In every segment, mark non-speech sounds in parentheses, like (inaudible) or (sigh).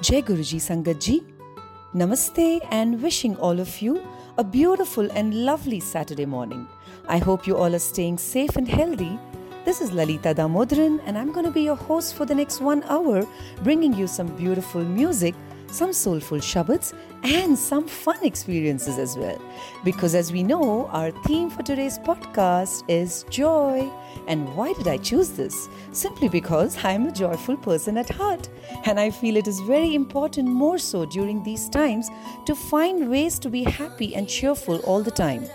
Jai Guruji Sangat Ji. Namaste and wishing all of you a beautiful and lovely Saturday morning. I hope you all are staying safe and healthy. This is Lalita Damodran, and I'm going to be your host for the next one hour, bringing you some beautiful music, some soulful shabads, and some fun experiences as well. Because as we know, our theme for today's podcast is joy. And why did I choose this? Simply because I'm a joyful person at heart. And I feel it is very important, more so during these times, to find ways to be happy and cheerful all the time.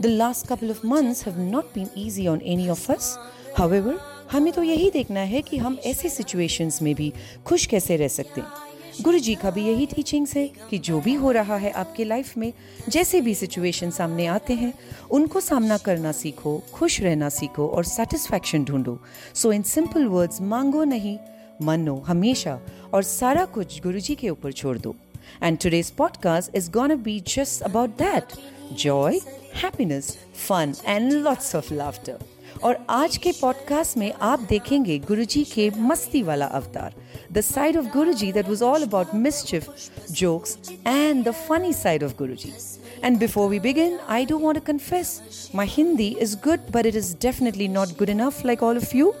The last couple of months have not been easy on any of us. However, हमें तो यही देखना है कि हम ऐसे situations में भी खुश कैसे रह सकते हैं गुरु जी का भी यही टीचिंग्स है कि जो भी हो रहा है आपके लाइफ में, जैसे भी सिचुएशन सामने आते हैं, उनको सामना करना सीखो, खुश रहना सीखो और सेटिस्फैक्शन ढूंढो। सो इन सिंपल वर्ड्स मांगो नहीं, मनो हमेशा और सारा कुछ गुरु जी के ऊपर छोड़ दो। And today's podcast is gonna be just about that joy happiness fun and lots of laughter और आज के पॉडकास्ट में आप देखेंगे गुरुजी के मस्ती वाला अवतार। the side of Guruji that was all about mischief, jokes, and the funny side of Guruji. And before we begin, I do want to confess my Hindi is good, but it is definitely not good enough like all of you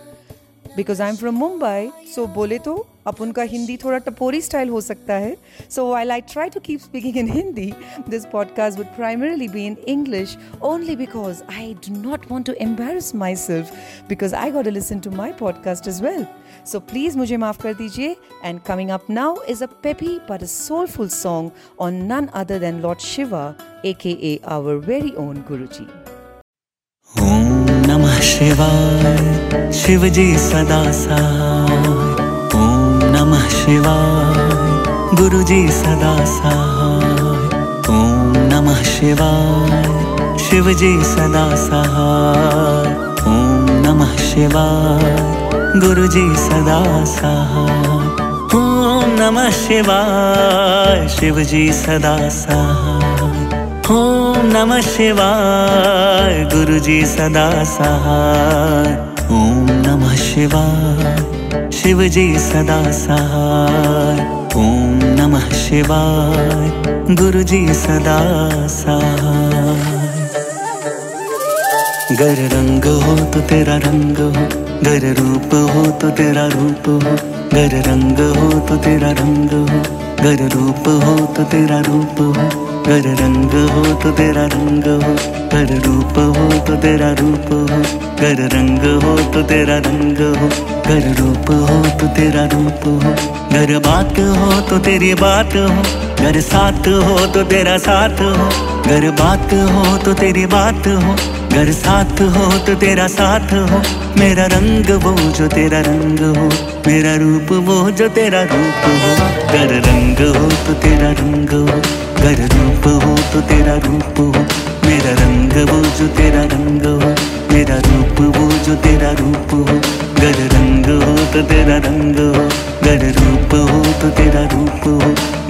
because I'm from Mumbai. So, bole to अब उनका हिंदी थोड़ा टपोरी style हो सकता है। So I I try to keep speaking in Hindi this podcast would primarily be in English only because I do not want to embarrass my self because I got listen to my podcast is well so please मुझे माफ़ कर दीजिए। And coming up now is a peppy but a soulful song on none other than lord Shiva A K A our very own गुरु जी नमः शिवाय, शिवजी सदा सा नमः शिवाय गुरु जी सदा सहाय। ओम नमः शिवाय शिव जी सदा सहाय। ओम नमः शिवाय गुरु जी सदा सहाय। ओम नमः शिवाय शिव जी सदा सहाय। ओम नमः शिवाय गुरु जी सदा सहाय। ओम नमः शिवाय शिव जी सदा सहाय। ओम नमः शिवाय। गुरु जी सदा सहाय। गर रंग हो तो तेरा रंग हो गर रूप हो तो तेरा रूप हो। गर रंग हो तो तेरा रंग हो गर रूप हो तो तेरा रूप हो। गर रंग हो तो तेरा रंग हो गर रूप हो तो तेरा रूप हो। गर रंग हो तो तेरा रंग हो गर रूप हो तो तेरा रूप हो। गर बात हो तो तेरी बात हो गर साथ हो तो तेरा साथ हो। गर बात हो तो तेरी बात हो, घर साथ हो तो तेरा साथ हो। मेरा रंग वो जो तेरा रंग हो, मेरा रूप वो जो तेरा रूप हो। गर रंग हो तो तेरा रंग हो। गर रूप हो तो तेरा रूप हो। मेरा रंग वो जो तेरा रंग हो। मेरा रूप वो जो तेरा रूप हो। गर रंग हो तो तेरा रंग हो। गर रूप हो तो तेरा रूप हो।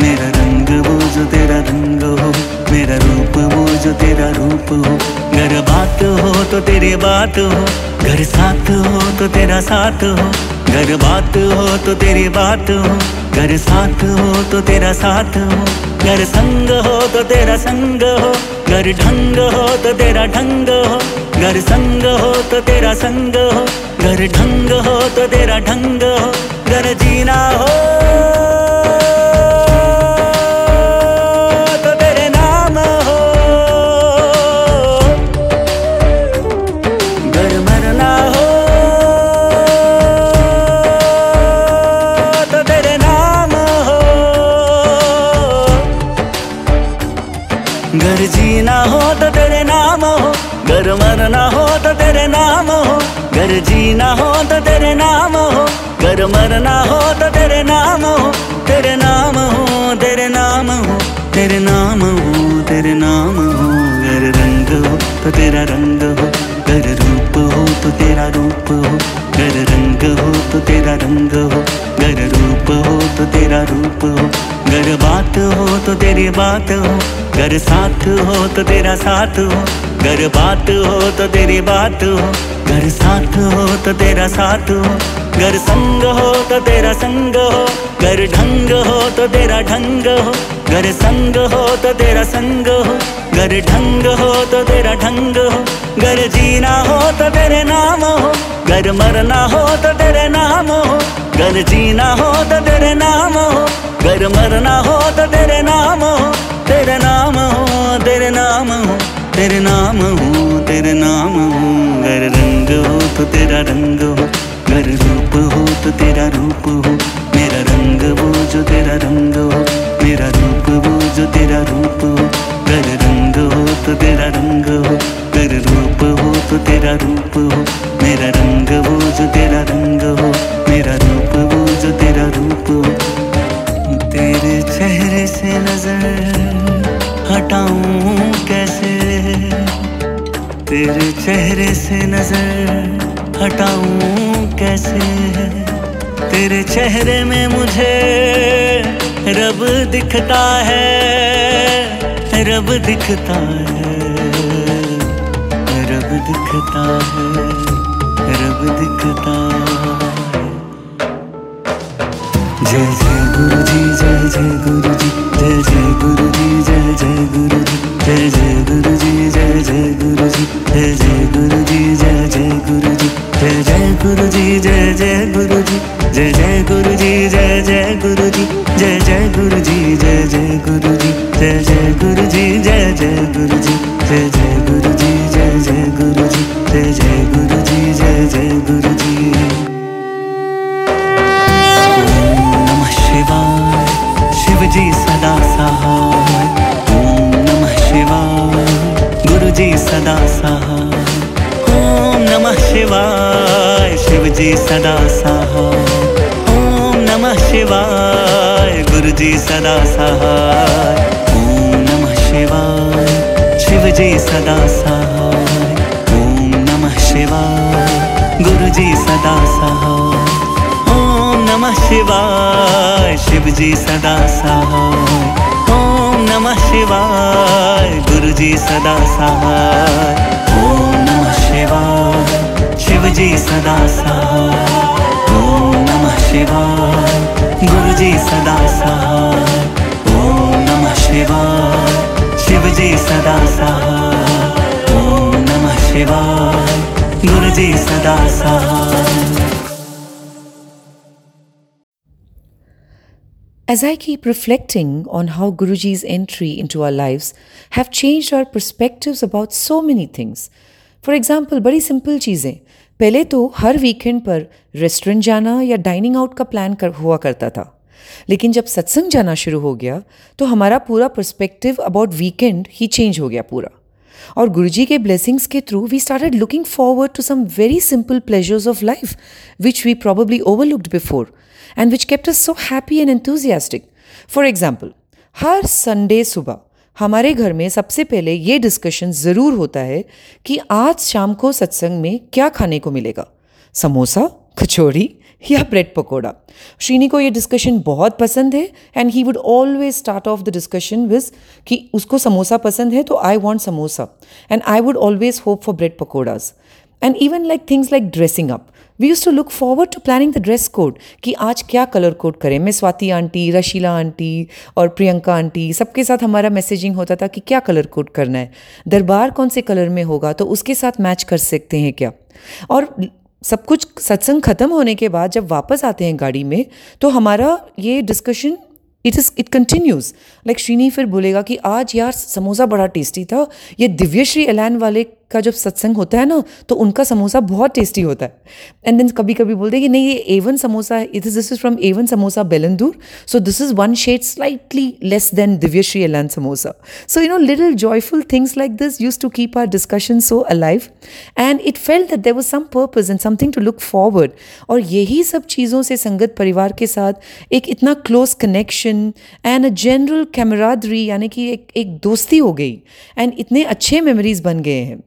मेरा रंग वो जो तेरा रंग हो। मेरा रूप वो जो तेरा रूप हो। घर बात हो तो तेरे बात हो। घर साथ हो तो तेरा साथ हो। घर बात हो तो तेरी बात हो, घर साथ हो तो तेरा साथ हो, घर संग हो तो तेरा संग हो, घर ढंग हो तो तेरा ढंग हो, घर संग हो तो तेरा संग हो, घर ढंग हो तो तेरा ढंग हो, घर जीना हो। घर जीना हो तो तेरे नाम हो। घर मरना हो तो तेरे नाम हो। तेरे नाम हो, तेरे नाम हो, तेरे नाम हो, तेरे नाम हो। घर रंग हो तो तेरा रंग हो। घर रूप हो तो तेरा रूप हो। घर रंग हो तो तेरा रंग हो। घर रूप हो तो तेरा रूप हो। घर बात हो तो तेरी बात हो। घर साथ हो तो तेरा साथ हो। घर बात हो तो तेरी बात हो। घर साथ हो तो तेरा साथ हो। घर संग हो तो तेरा संग हो। घर गर ढंग हो तो तेरा ढंग हो। गर संग हो तो तेरा संग हो। गर ढंग हो तो तेरा ढंग हो। गर जीना हो तो तेरे नाम हो। गर मरना हो तो तेरे नाम हो। गर जीना हो तो तेरे नाम हो। गर मरना हो तो तेरे नाम हो। तेरे नाम हो, तेरे नाम हो, तेरे नाम हो, तेरे नाम हो गर हो तो तेरा रंग हो। गर रूप हो तो तेरा रूप हो। मेरा रंग वो जो तेरा रंग हो। मेरा रूप वो जो तेरा रूप हो। गर रंग हो तो तेरा रंग हो। गर रूप हो तो तेरा रूप हो। मेरा रंग वो जो तेरा रंग हो। मेरा रूप वो जो तेरा रूप हो। तेरे चेहरे से नज़र हटाऊं कैसे तेरे चेहरे से नज़र हटाऊं कैसे? तेरे चेहरे में मुझे रब दिखता है, रब दिखता है, रब दिखता है, रब दिखता है। जय जय गुरु जी जय जय गुरु जी जय जय गुरु जी जय जय गुरु जी जय जय गुरु जी जय जय गुरु जी जय जय गुरु जी जय जय गुरु जी जय जय गुरु जी जय जय गुरु जी जय जय गुरु जी जय जय गुरु जी जय जय गुरु जी जय जय गुरु जी जय जय गुरु जी जय जय गुरु जी सदा सहाय ओम नमः शिवाय गुरु जी सदा सहाय ओम नमः शिवाय शिव जी सदा सहाय ओम नमः शिवाय गुरु जी सदा सहाय ओम नमः शिवाय शिव जी सदा सहाय ओम नमः शिवाय गुरु जी सदा सहाय शिव जी सदा सहाय ओम नमः शिवाय गुरु जी सदा सहाय ओम नमः शिवाय शिव जी सदा सहाय ओम नमः शिवाय गुरु जी सदा सहाय As I keep reflecting on how Guruji's entry into our lives have changed our perspectives about so many things. For example, बड़ी सिंपल चीज़ें पहले तो हर वीकेंड पर रेस्टोरेंट जाना या डाइनिंग आउट का प्लान कर हुआ करता था लेकिन जब सत्संग जाना शुरू हो गया तो हमारा पूरा पर्सपेक्टिव अबाउट वीकेंड ही चेंज हो गया पूरा और गुरुजी के ब्लेसिंग्स के through we started looking forward to some very simple pleasures of life which we overlooked before and which kept us so happy and enthusiastic. For example, हर Sunday सुबह हमारे घर में सबसे पहले ये डिस्कशन ज़रूर होता है कि आज शाम को सत्संग में क्या खाने को मिलेगा? समोसा कचौड़ी या ब्रेड पकौड़ा? श्रीनी को ये डिस्कशन बहुत पसंद है and he would always start off the discussion with कि उसको समोसा पसंद है तो I want samosa. And I would always hope for bread pakoras and even like things like dressing up we use to look forward to planning the dress code कि आज क्या colour code करें? मैं स्वाति आंटी, रशीला आंटी और Priyanka aunty, सबके साथ हमारा messaging होता था कि क्या कलर कोड करना है? दरबार कौन से कलर में होगा? तो उसके साथ मैच कर सकते हैं क्या? और सब कुछ सत्संग खत्म होने के बाद जब वापस आते हैं गाड़ी में तो हमारा ये discussion it is it continues like Srini फिर बोलेगा कि आज यार समोसा बड़ा टेस्टी था, ये दिव्यश्री एलान वाले का जब सत्संग होता है ना तो उनका समोसा बहुत टेस्टी होता है। एंड देन कभी कभी बोलते हैं कि नहीं, ये एवन समोसा है it is this is from Avon samosa Bellandur so this is one shade slightly less than Divyashree Elan samosa. So you know little joyful things like this use to keep our discussion so alive and it felt that there was some purpose and something to look forward और यही सब चीज़ों से संगत परिवार के साथ एक इतना close connection and a general camaraderie यानी कि एक एक दोस्ती हो गई। एंड इतने अच्छे मेमोरीज बन गए हैं।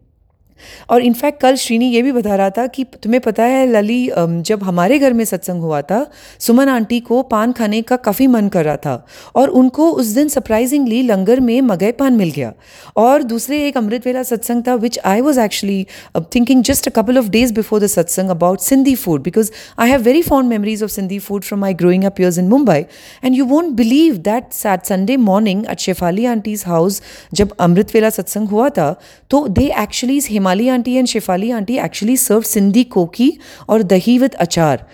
और इनफैक्ट कल श्रीनी ये भी बता रहा था कि तुम्हें पता है, लली जब हमारे घर में सत्संग हुआ था, सुमन आंटी को पान खाने का काफ़ी मन कर रहा था और उनको उस दिन सरप्राइजिंगली लंगर में मगई पान मिल गया। और दूसरे एक अमृत वेला सत्संग था which I was actually thinking just a couple of days before the satsang about Sindhi food because I have very fond memories of Sindhi food from my growing up years in Mumbai and you won't believe that that Sunday morning at Shefali aunty's house जब अमृत वेला सत्संग हुआ था तो they actually Himali aunty and Shefali aunty actually serve Sindhi koki और दही with अचार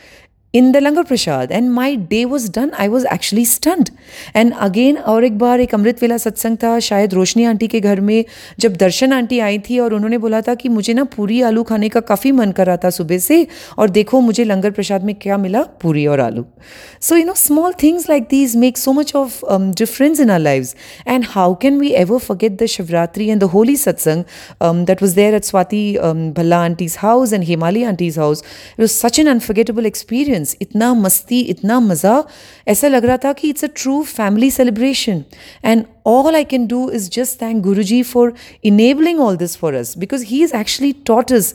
in the langar prasad and my day was done I was actually stunned and again और एक बार एक अमृत वेला सत्संग था, शायद रोशनी आंटी के घर में, जब दर्शन आंटी आई थी और उन्होंने बोला था कि मुझे ना पूरी आलू खाने का काफ़ी मन कर रहा था सुबह से, और देखो मुझे लंगर प्रसाद में क्या मिला, पूरी और आलू। So you know small things like these make so much of difference in our live and how can we ever forget the Shivratri and the Holi satsang that was there at Swati Bhalla aunty's house and Himali aunty's house it was such an unforgettable experience experience इतना मस्ती इतना मज़ा ऐसा लग रहा था कि it's a true family celebration and all I can do is just thank Guruji for enabling all this for us because he has actually taught us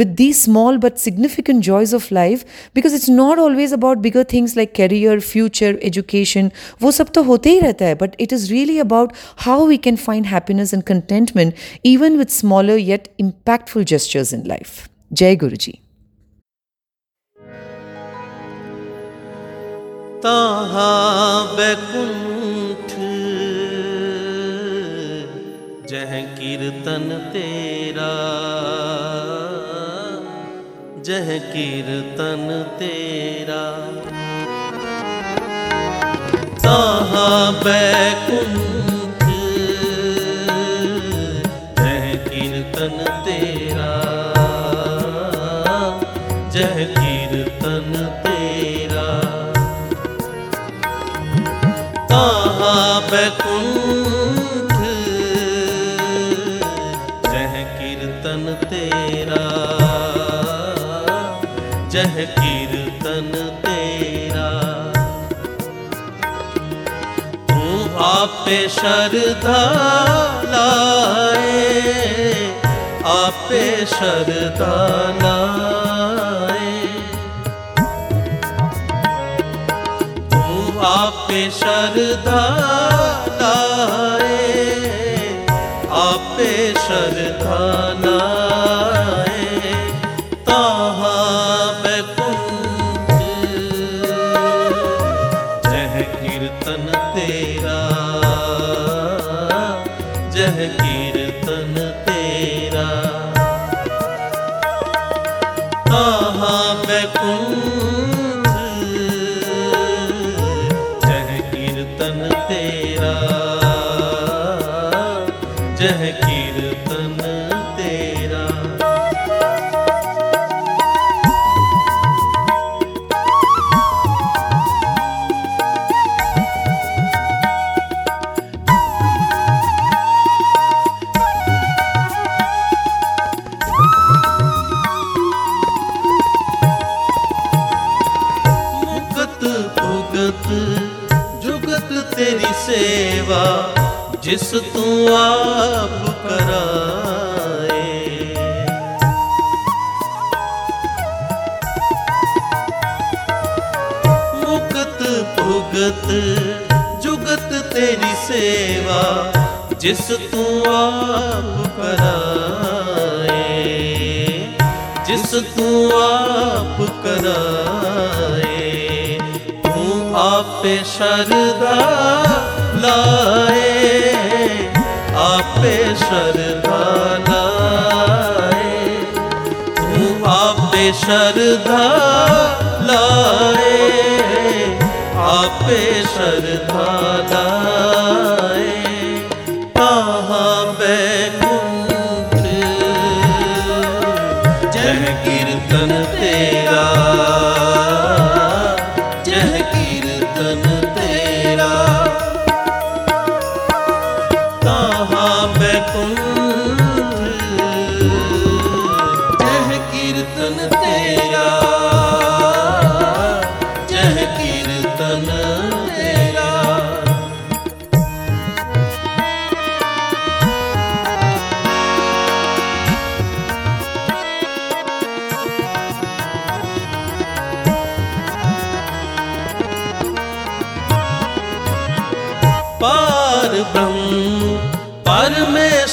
with these small but significant joys of life because it's not always about bigger things like career, future, education. वो सब तो होते ही रहता है but it is really about how we can find happiness and contentment even with smaller yet impactful gestures in life. Jai Guruji. ताहा बैकुंठ जह कीर्तन तेरा। जह कीर्तन तेरा। ताहा बैकुंठ बैकुंठ जह कीर्तन तेरा जह कीर्तन तेरा। तू आपे शरधा लाए आपे शरधा लाए। आपे शरधा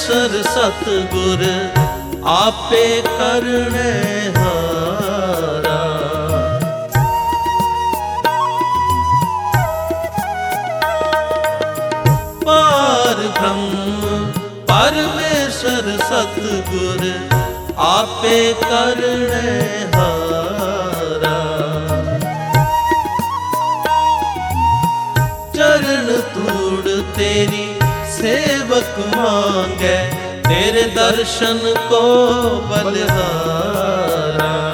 ਪਰਮੇਸ਼ਰ ਸਤਗੁਰ ਆਪੇ ਕਰਨੇ ਹਾਰਾ। ਪਾਰ ਬ੍ਰਹਮ ਪਰਮੇਸ਼ਰ ਸਤਗੁਰ ਆਪੇ ਕਰਨੇ ਹਾਰਾ। ਚਰਨ ਧੂੜ ਤੇਰੀ ਸੇਵਕ ਮੰਗੈ, ਤੇਰੇ ਦਰਸ਼ਨ ਕੋ ਬਲਹਾਰਾ।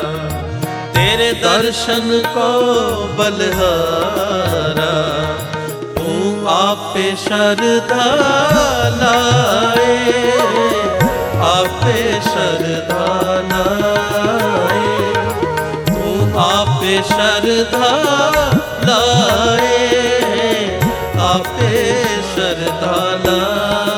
ਤੇਰੇ ਦਰਸ਼ਨ ਕੋ ਬਲਹਾਰਾ। ਤੂੰ ਆਪੇ ਸ਼ਰਧਾ ਲਾਏ, ਆਪੇ ਸ਼ਰਧਾ ਲਾਏ। ਤੂੰ ਆਪੇ ਸ਼ਰਧਾ ਲਾਏ, ਆਪੇ ਸ਼ਰਧਾ ਲਾਏ।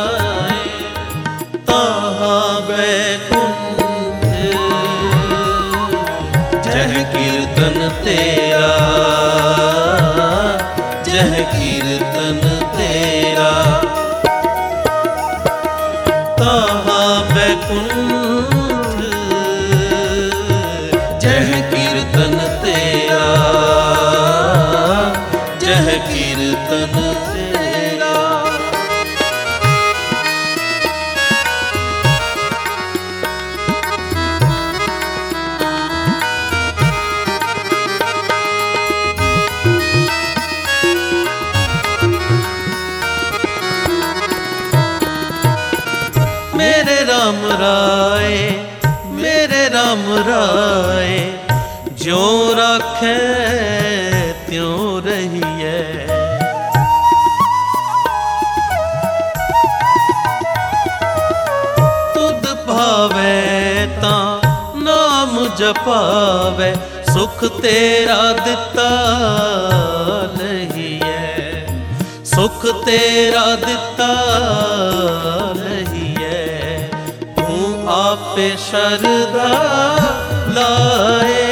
राय मेरे राम राय जो रखे त्यों रही है तुद भावे ता नाम जपावे, सुख तेरा दिता नहीं है। सुख तेरा दिता ਆਪੇ ਸ਼ਰਧਾ ਲਾਏ।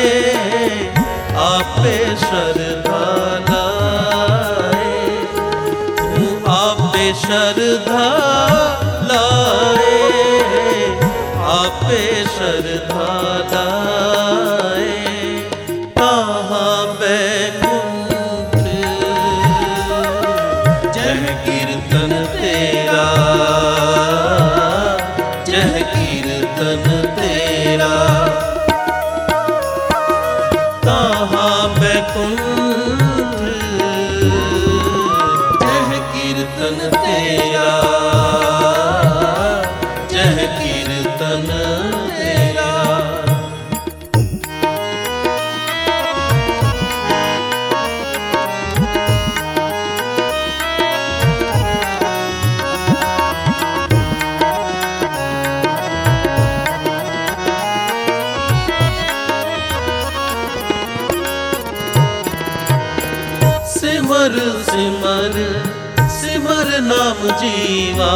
ਜੀਵਾ,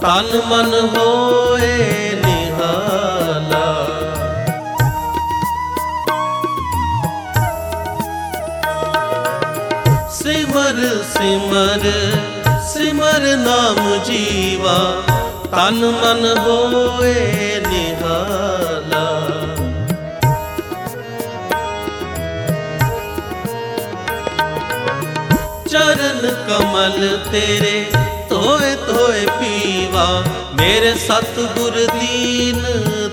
ਤਨ ਮਨ ਹੋਏ ਨਿਹਾਲਾ। ਸਿਮਰ ਸਿਮਰ ਸਿਮਰ ਨਾਮ ਜੀਵਾ, ਤਨ ਮਨ ਹੋਏ ਨਿਹਾਲਾ। ਚਰਨ ਕਮਲ ਤੇਰੇ ਧੋਏ ਧੋਏ ਪੀਵਾ, ਮੇਰੇ ਸਤਿਗੁਰ ਦੀਨ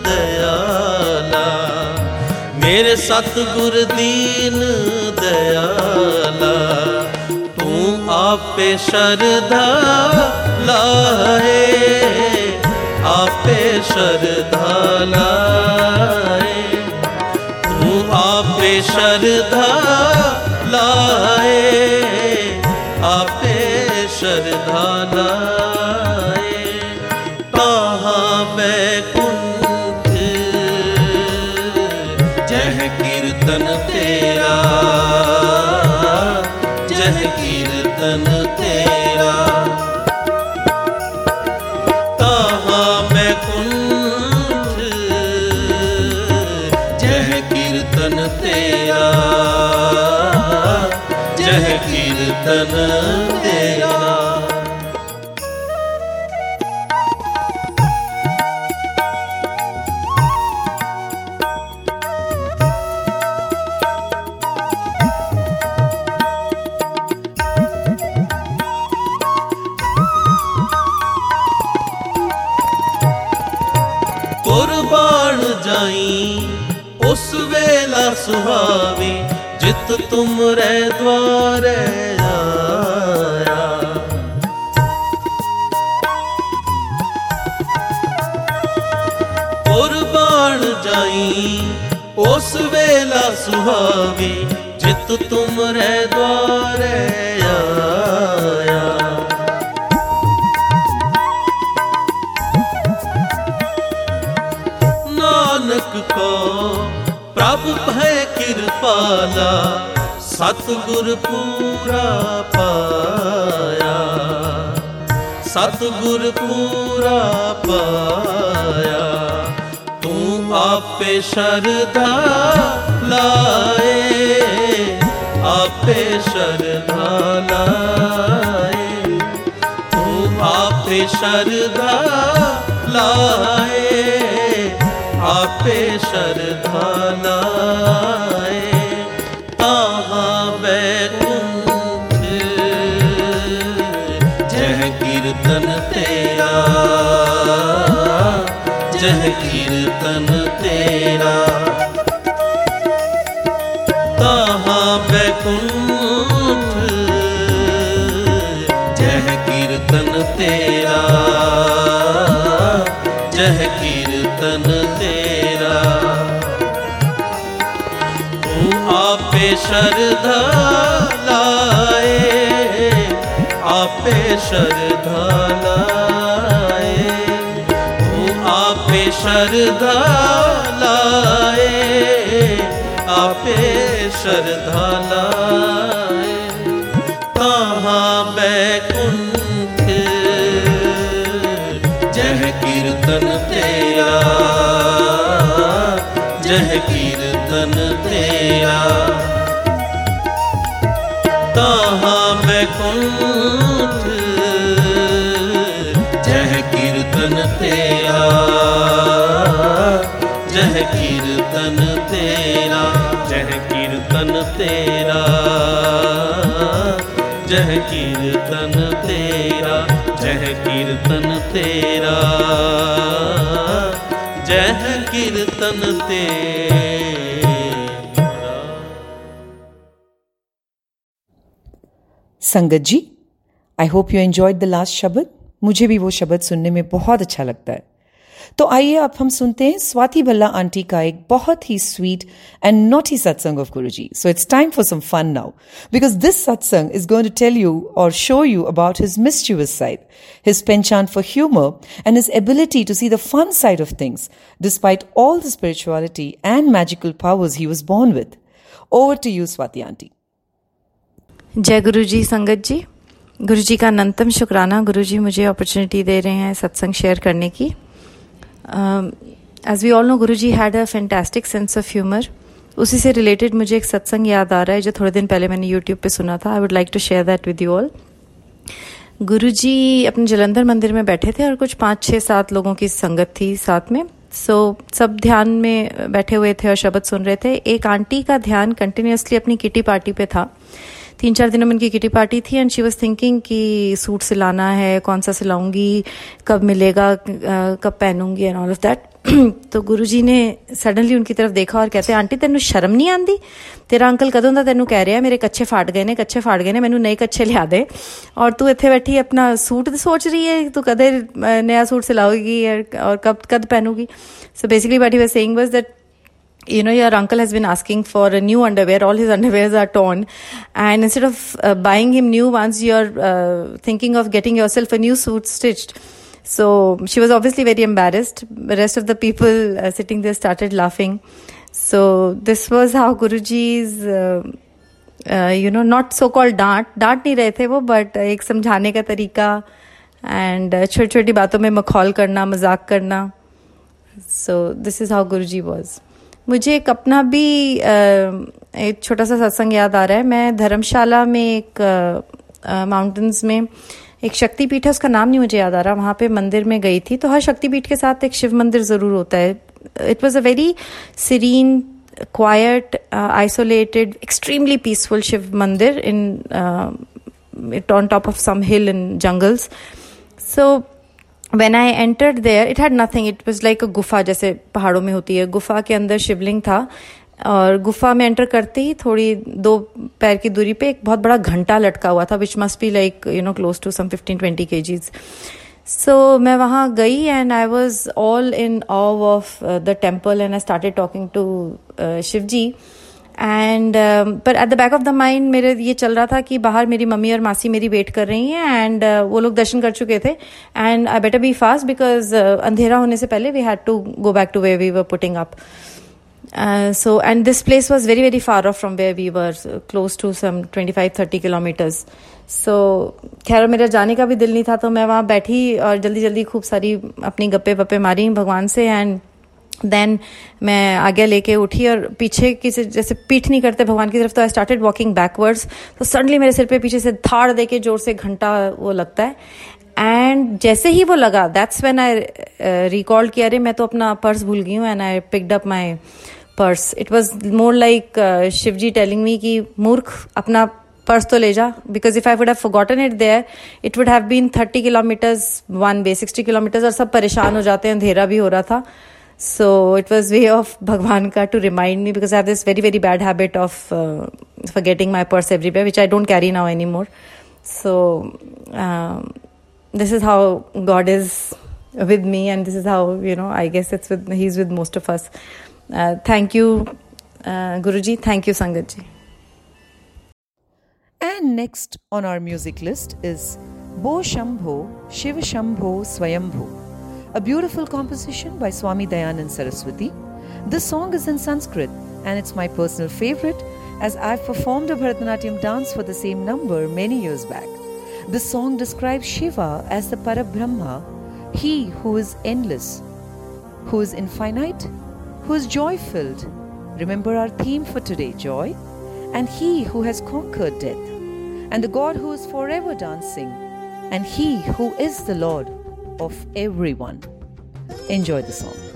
ਦਇਆਲਾ। ਮੇਰੇ ਸਤਿਗੁਰ ਦੀਨ ਦਇਆਲਾ, ਤੂੰ ਆਪੇ ਸ਼ਰਧਾ ਲਾਏ ਆਪੇ ਸ਼ਰਧਾ ਲਾਏ ਤੂੰ ਆਪੇ ਸ਼ਰਧਾ ਲਾਏ ਆਪੇ सरधाना सुहावी, जित तुम रे द्वार जाई, उस वेला सुहावे, जित तुम रे द्वार आया। नानक को प्रभु भय ਕਿਰਪਾਲਾ ਸਤਿਗੁਰ ਪੂਰਾ ਪਾਇਆ। ਸਤਿਗੁਰ ਪੂਰਾ ਪਾਇਆ। ਤੂੰ ਆਪੇ ਸ਼ਰਧਾ ਲਾਏ, ਆਪੇ ਸ਼ਰਧਾ ਲਾਏ। ਤੂੰ ਆਪੇ ਸ਼ਰਧਾ ਲਾਏ, ਆਪੇ ਸ਼ਰਧਾ ਲਾਏ। जह कीर्तन तेरा। ताहा बैकुंठ जह कीर्तन तेरा। जह कीर्तन तेरा। तू आपे शरधा लाए, आपे श्रद्धा लाए। आपे श्रद्धा लाए, आपे श्रद्धा लाए। कहाँ बैकुंठ, जह कीर्तन तेरा, जह कीर्तन तेरा। कहाँ बैकुंठ जय कीर्तन तेरा, जय कीर्तन तेरा, जय कीर्तन तेरा, जय कीर्तन तेरा, जय कीर्तन ते संगत जी I hope you enjoyed the last shabad मुझे भी वो शब्द सुनने में बहुत अच्छा लगता है। तो आइए आप हम सुनते हैं स्वाति भल्ला आंटी का एक बहुत ही sweet and not he satsang of Guru ji so it's time for some fun now because this satsang is going to tell you or show you about his mischievous side his penchant for humour and his ability to see the fun side of things despite all the spirituality and magical powers he was born with over to you Swati aunty जय गुरु जी संगत जी। गुरु जी का नंतम शुक्राना। गुरु जी मुझे opportunity दे रहे हैं सत्संग share करने की। As we all know Guru ji had a fantastic sense of humour उसी से रिलेटेड मुझे एक सत्संग याद आ रहा है जो थोड़े दिन पहले मैंने यूट्यूब पे सुना था। I would like to share that with you all Guru ji अपने जलंधर मंदिर में बैठे थे और कुछ पाँच छः सात लोगों की संगत थी साथ में। सो so, सब ध्यान में बैठे हुए थे और शब्द सुन रहे थे। एक आंटी का ध्यान कंटिन्यूसली अपनी किटी पार्टी पे था। तीन चार दिनों में उनकी किटी पार्टी थी एंड शी वॉज़ थिंकिंग कि सूट सिलाना है, कौन सा सिलाऊँगी, कब मिलेगा कब पहनूँगी एंड ऑल ऑफ़ दैट तो गुरुजी ने सडनली उनकी तरफ़ देखा और कहते, आंटी, तेन शर्म नहीं आती तेरा अंकल कदों का तेन कह रहा मेरे कच्चे फाट गए ने कच्चे फाट गए ने, मैनू नए कच्चे लिया दे। और तू इतने बैठी अपना सूट सोच रही है, तू कदे नया सूट सिलाओगी और कब, कद पहनूगी? So basically but he was saying was that you know your uncle has been asking for a new underwear all his underwears are torn and instead of uh, buying him new ones you're uh, thinking of getting yourself a new suit stitched so she was obviously very embarrassed the rest of the people uh, sitting there started laughing so this was how guruji's you know not so called डांट डांट नहीं रहे थे वो but एक समझाने का तरीका एंड छोटी छोटी बातों में मखौल करना मजाक करना सो this is how Guru ji was मुझे एक अपना भी एक छोटा सा सत्संग याद आ रहा है। मैं धर्मशाला में एक माउंटेन्स में एक शक्तिपीठ है, उसका नाम नहीं मुझे याद आ रहा। वहाँ पे मंदिर में गई थी तो हर शक्तिपीठ के साथ एक शिव मंदिर ज़रूर होता है। It was a very serene quite isolated extremely peaceful Shiv mandir in on top of some hill in jungles so when I entered there it had nothing it was like a गुफा जैसे पहाड़ों में होती है। गुफा के अंदर शिवलिंग था। और गुफा में एंटर करते ही थोड़ी दो पैर की दूरी पे एक बहुत बड़ा घंटा लटका हुआ था which must be like you know close to some fifteen twenty K Gs सो मैं वहाँ गई and I was all in awe of the temple and I started talking to Shiv ji and पर at the back of the mind मेरे ये चल रहा था कि बाहर मेरी मम्मी और मासी मेरी वेट कर रही हैं एंड uh, वो लोग दर्शन कर चुके थे। And I better be fast because अंधेरा होने से पहले we had to go back to where we were putting up so and this place was very very far off from where we were so close to some 25 30 kilometers. So खैर मेरा जाने का भी दिल नहीं था तो मैं वहाँ बैठी और जल्दी जल्दी खूब सारी अपनी गप्पे वप्पे मारी भगवान से एंड देन मैं आगे लेके उठी और पीछे की से जैसे पीठ नहीं करते भगवान की तरफ़ तो आई स्टार्टेड वॉकिंग बैकवर्ड्स तो सडनली मेरे सिर पे पीछे से थाड़ दे के ज़ोर से घंटा वो लगता है। एंड जैसे ही वो लगा दैट्स वेन आई रिकॉर्ड किया अरे मैं तो अपना पर्स भूल गई हूँ and I picked up my purse. It was more like Shiv ji telling me कि, मूर्ख, अपना पर्स तो ले जा because if I would have gotten it there it would have been thirty kilometres one way sixty kilometres और सब परेशान हो जाते हैं अंधेरा भी हो रहा था। So it was way of (laughs) Bhagwan ka to remind me because I have this very very bad habit of uh, forgetting my purse everywhere, which I don't carry now anymore. So um, this is how God is with me, and this is how you know. I guess it's with He's with most of us. Uh, thank you, uh, Guruji. Thank you, Sangatji. And next on our music list is Bo Shambho Shiv Shambho Swayambho a beautiful composition by Swami Dayanand Saraswati. This song is in Sanskrit and it's my personal favorite as I've performed a Bharatanatyam dance for the same number many years back. This song describes Shiva as the Parabrahma, he who is endless, who is infinite, who is joy filled. Remember our theme for today joy? And he who has conquered death, and the God who is forever dancing, and he who is the Lord of everyone. Enjoy the song.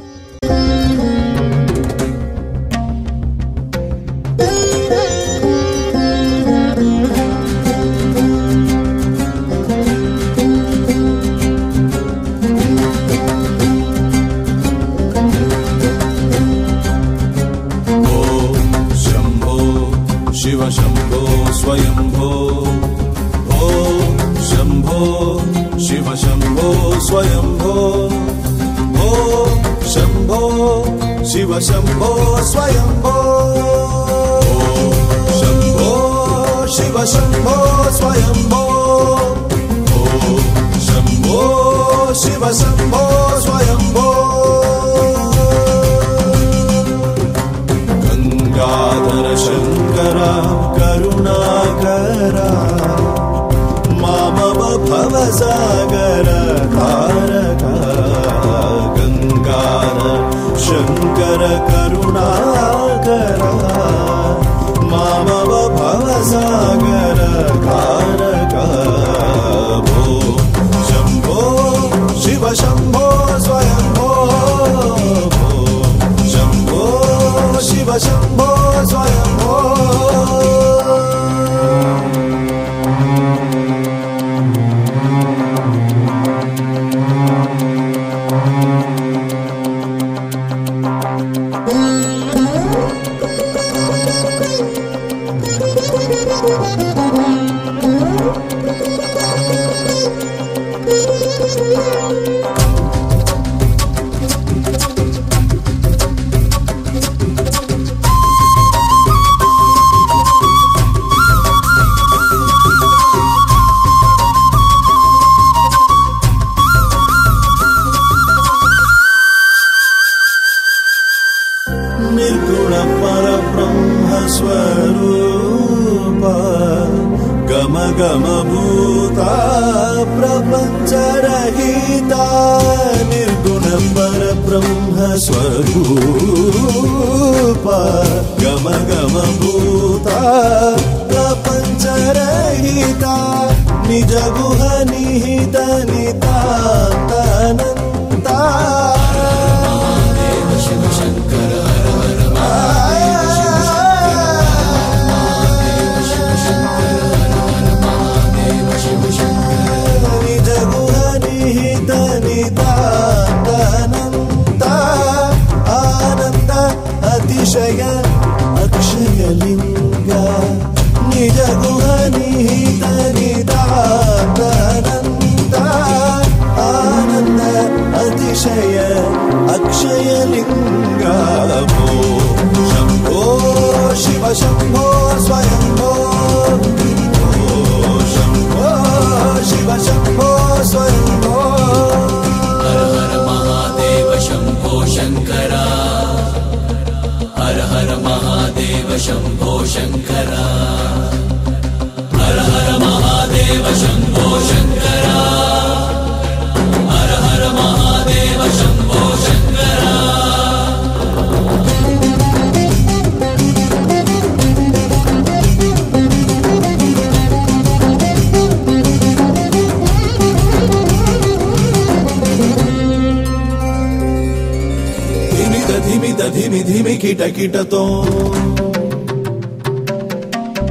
ధిమి కిట కిటతో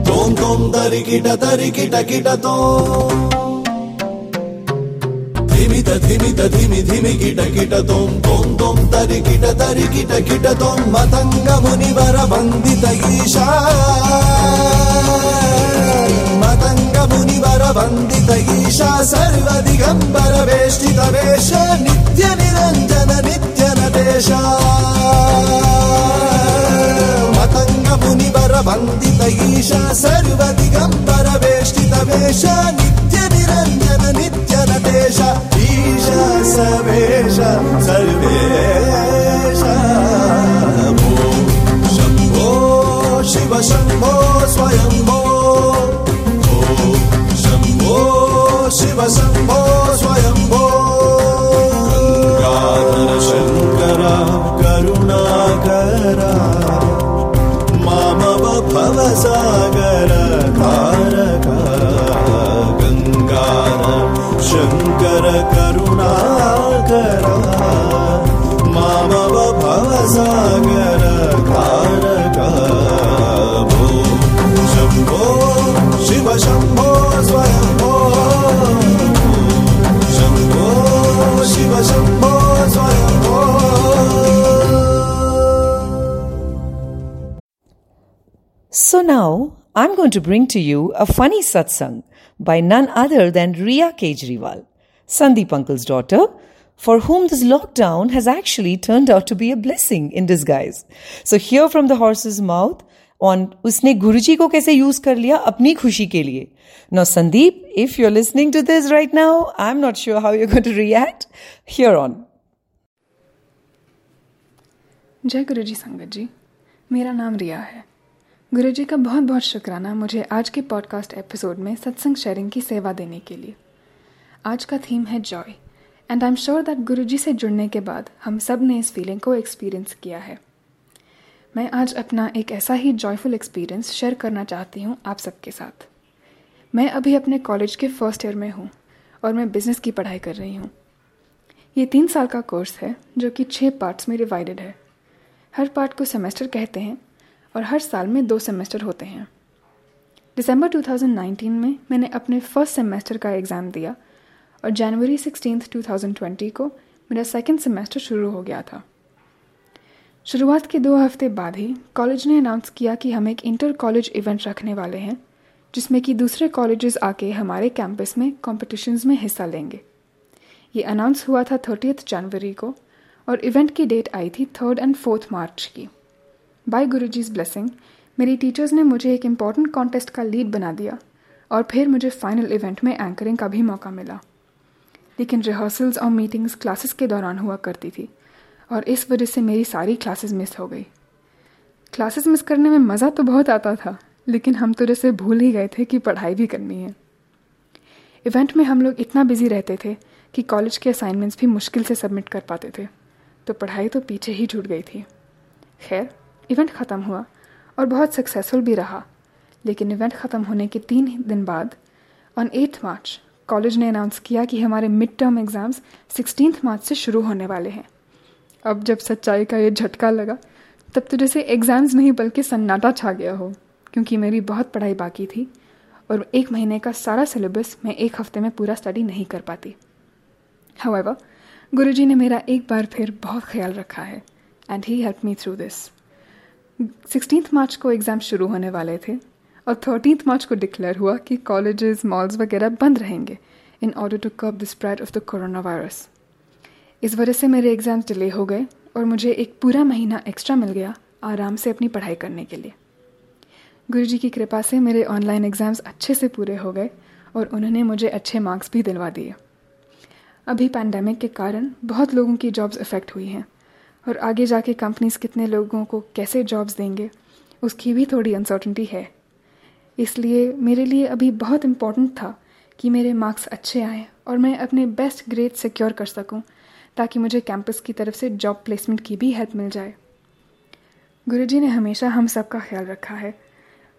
తోం తోం తరి కిట తరి కిట కిటతో ధిమిత ధిమిత ధిమి ధిమి కిట కిట తోం తోం తోం తరి కిట తరి కిట కిట తోం మతంగ మునివర వందిత ఈశా మతంగ మునివర వందిత ఈశా సర్వ దిగంబర వేష్టిత వేష నిత్య నిరంజన నిత్య నటేశ మతంగ वन्दितैश सर्वधिगम् परवेष्टितवेश नित्यनिरञ्जन सवेश ईश शम्भो शिव शम्भो स्वयम्भो। शम्भो शिव शम्भो गरकारक गङ्गा शङ्कर करुणागरा मा मरकार भो Shambho Shiv Shambho now I'm going to bring to you a funny satsang by none other than Ria Kejriwal, Sandeep Uncle's daughter, for whom this lockdown has actually turned out to be a blessing in disguise. So hear from the horse's mouth on उसने गुरुजी को कैसे use कर लिया अपनी खुशी के लिए. Now Sandeep, if you're listening to this right now, I'm not sure how you're going to react. Here on. जय गुरु जी संगत जी मेरा नाम रिया है गुरु जी का बहुत बहुत शुक्राना मुझे आज के पॉडकास्ट एपिसोड में सत्संग शेयरिंग की सेवा देने के लिए। आज का थीम है joy and I am sure that Guru ji से जुड़ने के बाद हम सबने इस फीलिंग को एक्सपीरियंस किया है। मैं आज अपना एक ऐसा ही जॉयफुल एक्सपीरियंस शेयर करना चाहती हूँ आप सबके साथ। मैं अभी अपने कॉलेज के फ़र्स्ट ईयर में हूँ, और मैं बिज़नेस की पढ़ाई कर रही हूँ। ये तीन साल का कोर्स है, जो कि छः पार्ट्स में डिवाइडेड है। हर पार्ट को सेमेस्टर कहते हैं और हर साल में दो सेमेस्टर होते हैं। दिसंबर 2019 में मैंने अपने फ़र्स्ट सेमेस्टर का एग्ज़ाम दिया और जनवरी 16, 2020 को मेरा सेकंड सेमेस्टर शुरू हो गया था। शुरुआत के दो हफ़्ते बाद ही कॉलेज ने अनाउंस किया कि हम एक इंटर कॉलेज इवेंट रखने वाले हैं जिसमें कि दूसरे कॉलेजेस आके हमारे कैंपस में कॉम्पिटिशन्स में हिस्सा लेंगे। ये अनाउंस हुआ था थर्टीथ जनवरी को और इवेंट की डेट आई थी थर्ड एंड फोर्थ मार्च की। बाय गुरुजीज ब्लेसिंग मेरी टीचर्स ने मुझे एक इंपॉर्टेंट कॉन्टेस्ट का लीड बना दिया और फिर मुझे फाइनल इवेंट में एंकरिंग का भी मौका मिला लेकिन रिहर्सल्स और मीटिंग्स क्लासेस के दौरान हुआ करती थी और इस वजह से मेरी सारी क्लासेस मिस हो गई क्लासेस मिस करने में मज़ा तो बहुत आता था लेकिन हम तो जैसे भूल ही गए थे कि पढ़ाई भी करनी है इवेंट में हम लोग इतना बिज़ी रहते थे कि कॉलेज के असाइनमेंट्स भी मुश्किल से सबमिट कर पाते थे तो पढ़ाई तो पीछे ही छूट गई थी खैर इवेंट ख़त्म हुआ और बहुत सक्सेसफुल भी रहा। लेकिन इवेंट ख़त्म होने के तीन दिन बाद ऑन एट मार्च कॉलेज ने अनाउंस किया कि हमारे mid term exams sixteen March से शुरू होने वाले हैं। अब जब सच्चाई का ये झटका लगा, तब तो जैसे एग्ज़ाम्स नहीं बल्कि सन्नाटा छा गया हो, क्योंकि मेरी बहुत पढ़ाई बाकी थी और एक महीने का सारा सिलेबस मैं एक हफ़्ते में पूरा स्टडी नहीं कर पाती। हाउएवर गुरुजी ने मेरा एक बार फिर बहुत ख्याल रखा है and he help me through this sixteen March को एग्ज़ाम शुरू होने वाले थे और थर्टीन मार्च को डिक्लेयर हुआ कि कॉलेजेस, मॉल्स वगैरह बंद रहेंगे in order to curb the spread of the corona virus इस वजह से मेरे एग्ज़ाम्स डिले हो गए और मुझे एक पूरा महीना एक्स्ट्रा मिल गया आराम से अपनी पढ़ाई करने के लिए। गुरु जी की कृपा से मेरे ऑनलाइन एग्ज़ाम्स अच्छे से पूरे हो गए और उन्होंने मुझे अच्छे मार्क्स भी दिलवा दिए। अभी पैंडमिक के कारण बहुत लोगों की जॉब्स इफ़ेक्ट हुई हैं। और आगे जाके कंपनीज़ कितने लोगों को कैसे जॉब्स देंगे, उसकी भी थोड़ी अनसर्टनटी है। इसलिए मेरे लिए अभी बहुत इंपॉर्टेंट था कि मेरे मार्क्स अच्छे आएँ और मैं अपने बेस्ट ग्रेड सिक्योर कर सकूँ, ताकि मुझे कैंपस की तरफ़ से जॉब प्लेसमेंट की भी हेल्प मिल जाए। गुरुजी ने हमेशा हम सब का ख्याल रखा है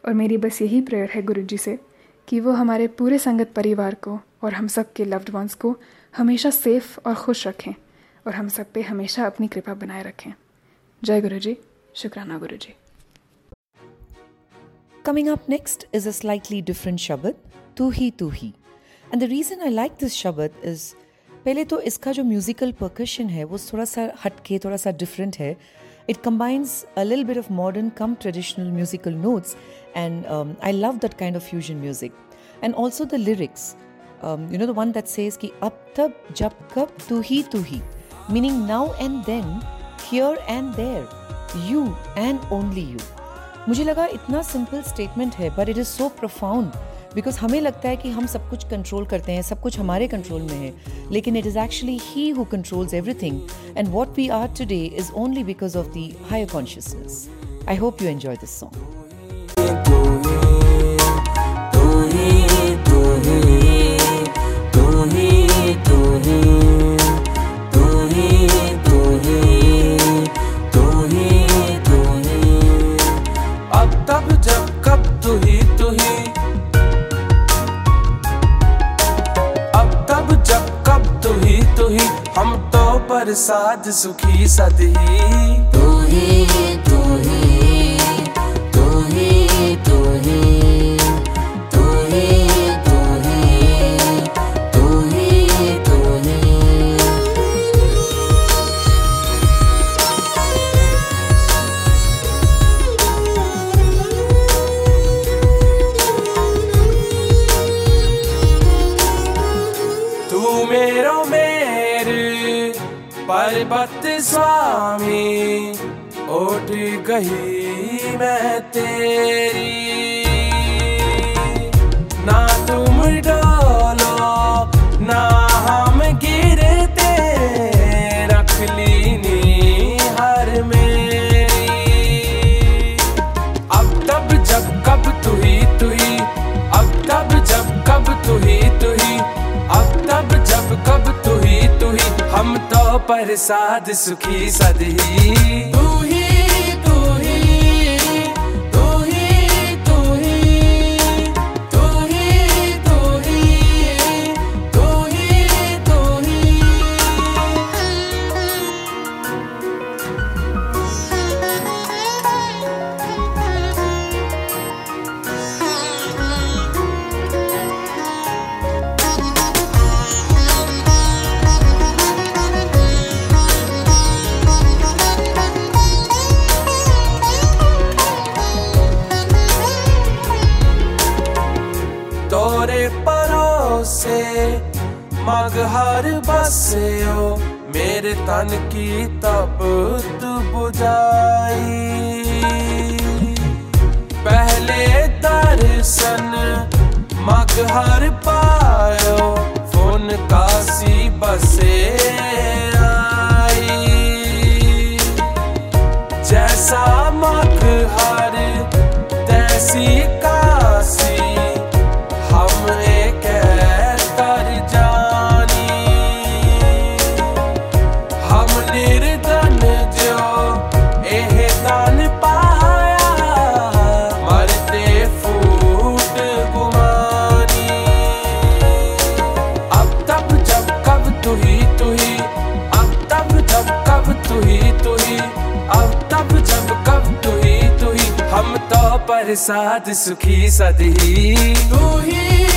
और मेरी बस यही प्रेयर है गुरुजी से कि वो हमारे पूरे संगत परिवार को और हम सब के लव्ड वंस को हमेशा सेफ़ और खुश रखें। और हम सब पे हमेशा अपनी कृपा बनाए रखें। जय गुरु जी शुक्राना Guru ji coming up next is a slightly different शब्द तू ही तू ही and the reason I like this शब्द इज़ पहले तो इसका जो म्यूजिकल परकशन है, वो थोड़ा सा हटके, थोड़ा सा डिफरेंट है। It combines a lil bit of modern cum traditional musical notes and I love that kind of fusion music and also the lyrics you know the one that says कि अब तब जब कब तू ही तू ही meaning now and then, here and there, you and only you. मुझे लगा इतना सिंपल स्टेटमेंट है but it is so profound because हमें लगता है कि हम सब कुछ कंट्रोल करते हैं सब कुछ हमारे कंट्रोल में है लेकिन it is actually he who controls everything and what we are today is only because of the higher consciousness I hope you enjoy this song ਪਰ ਸਾਧ ਸੁਖੀ ਸਦ ਹੀ साध सुखी सदही साथ सुखी सदही तू ही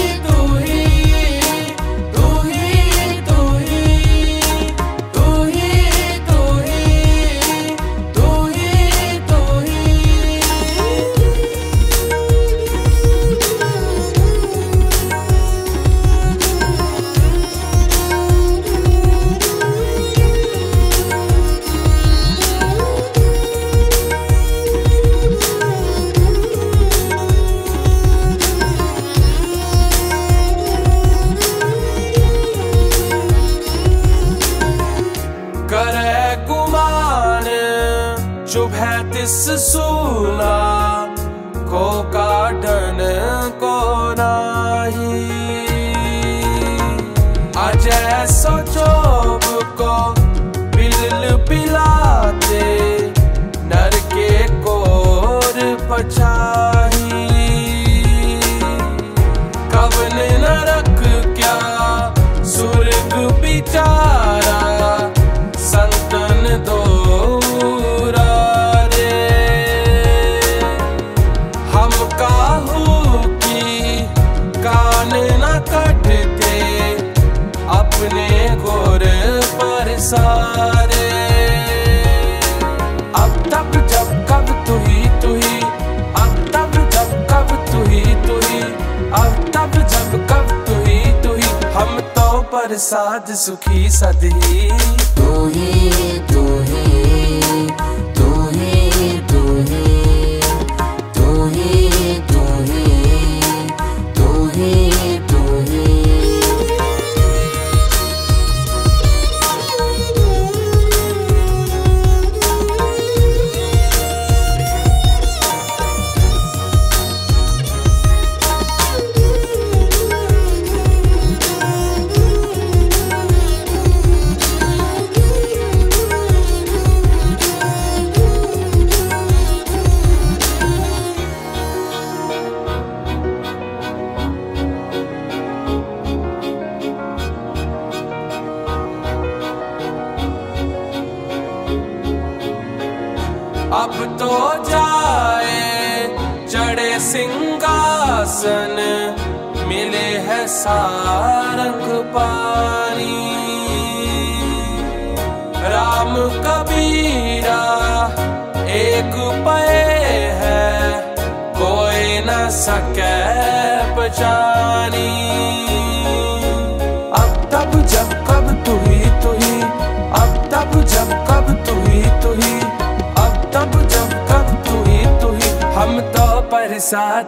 ਸਾਜ ਸੁਖੀ ਸਦਹੀ ਤੂੰ ਹੀ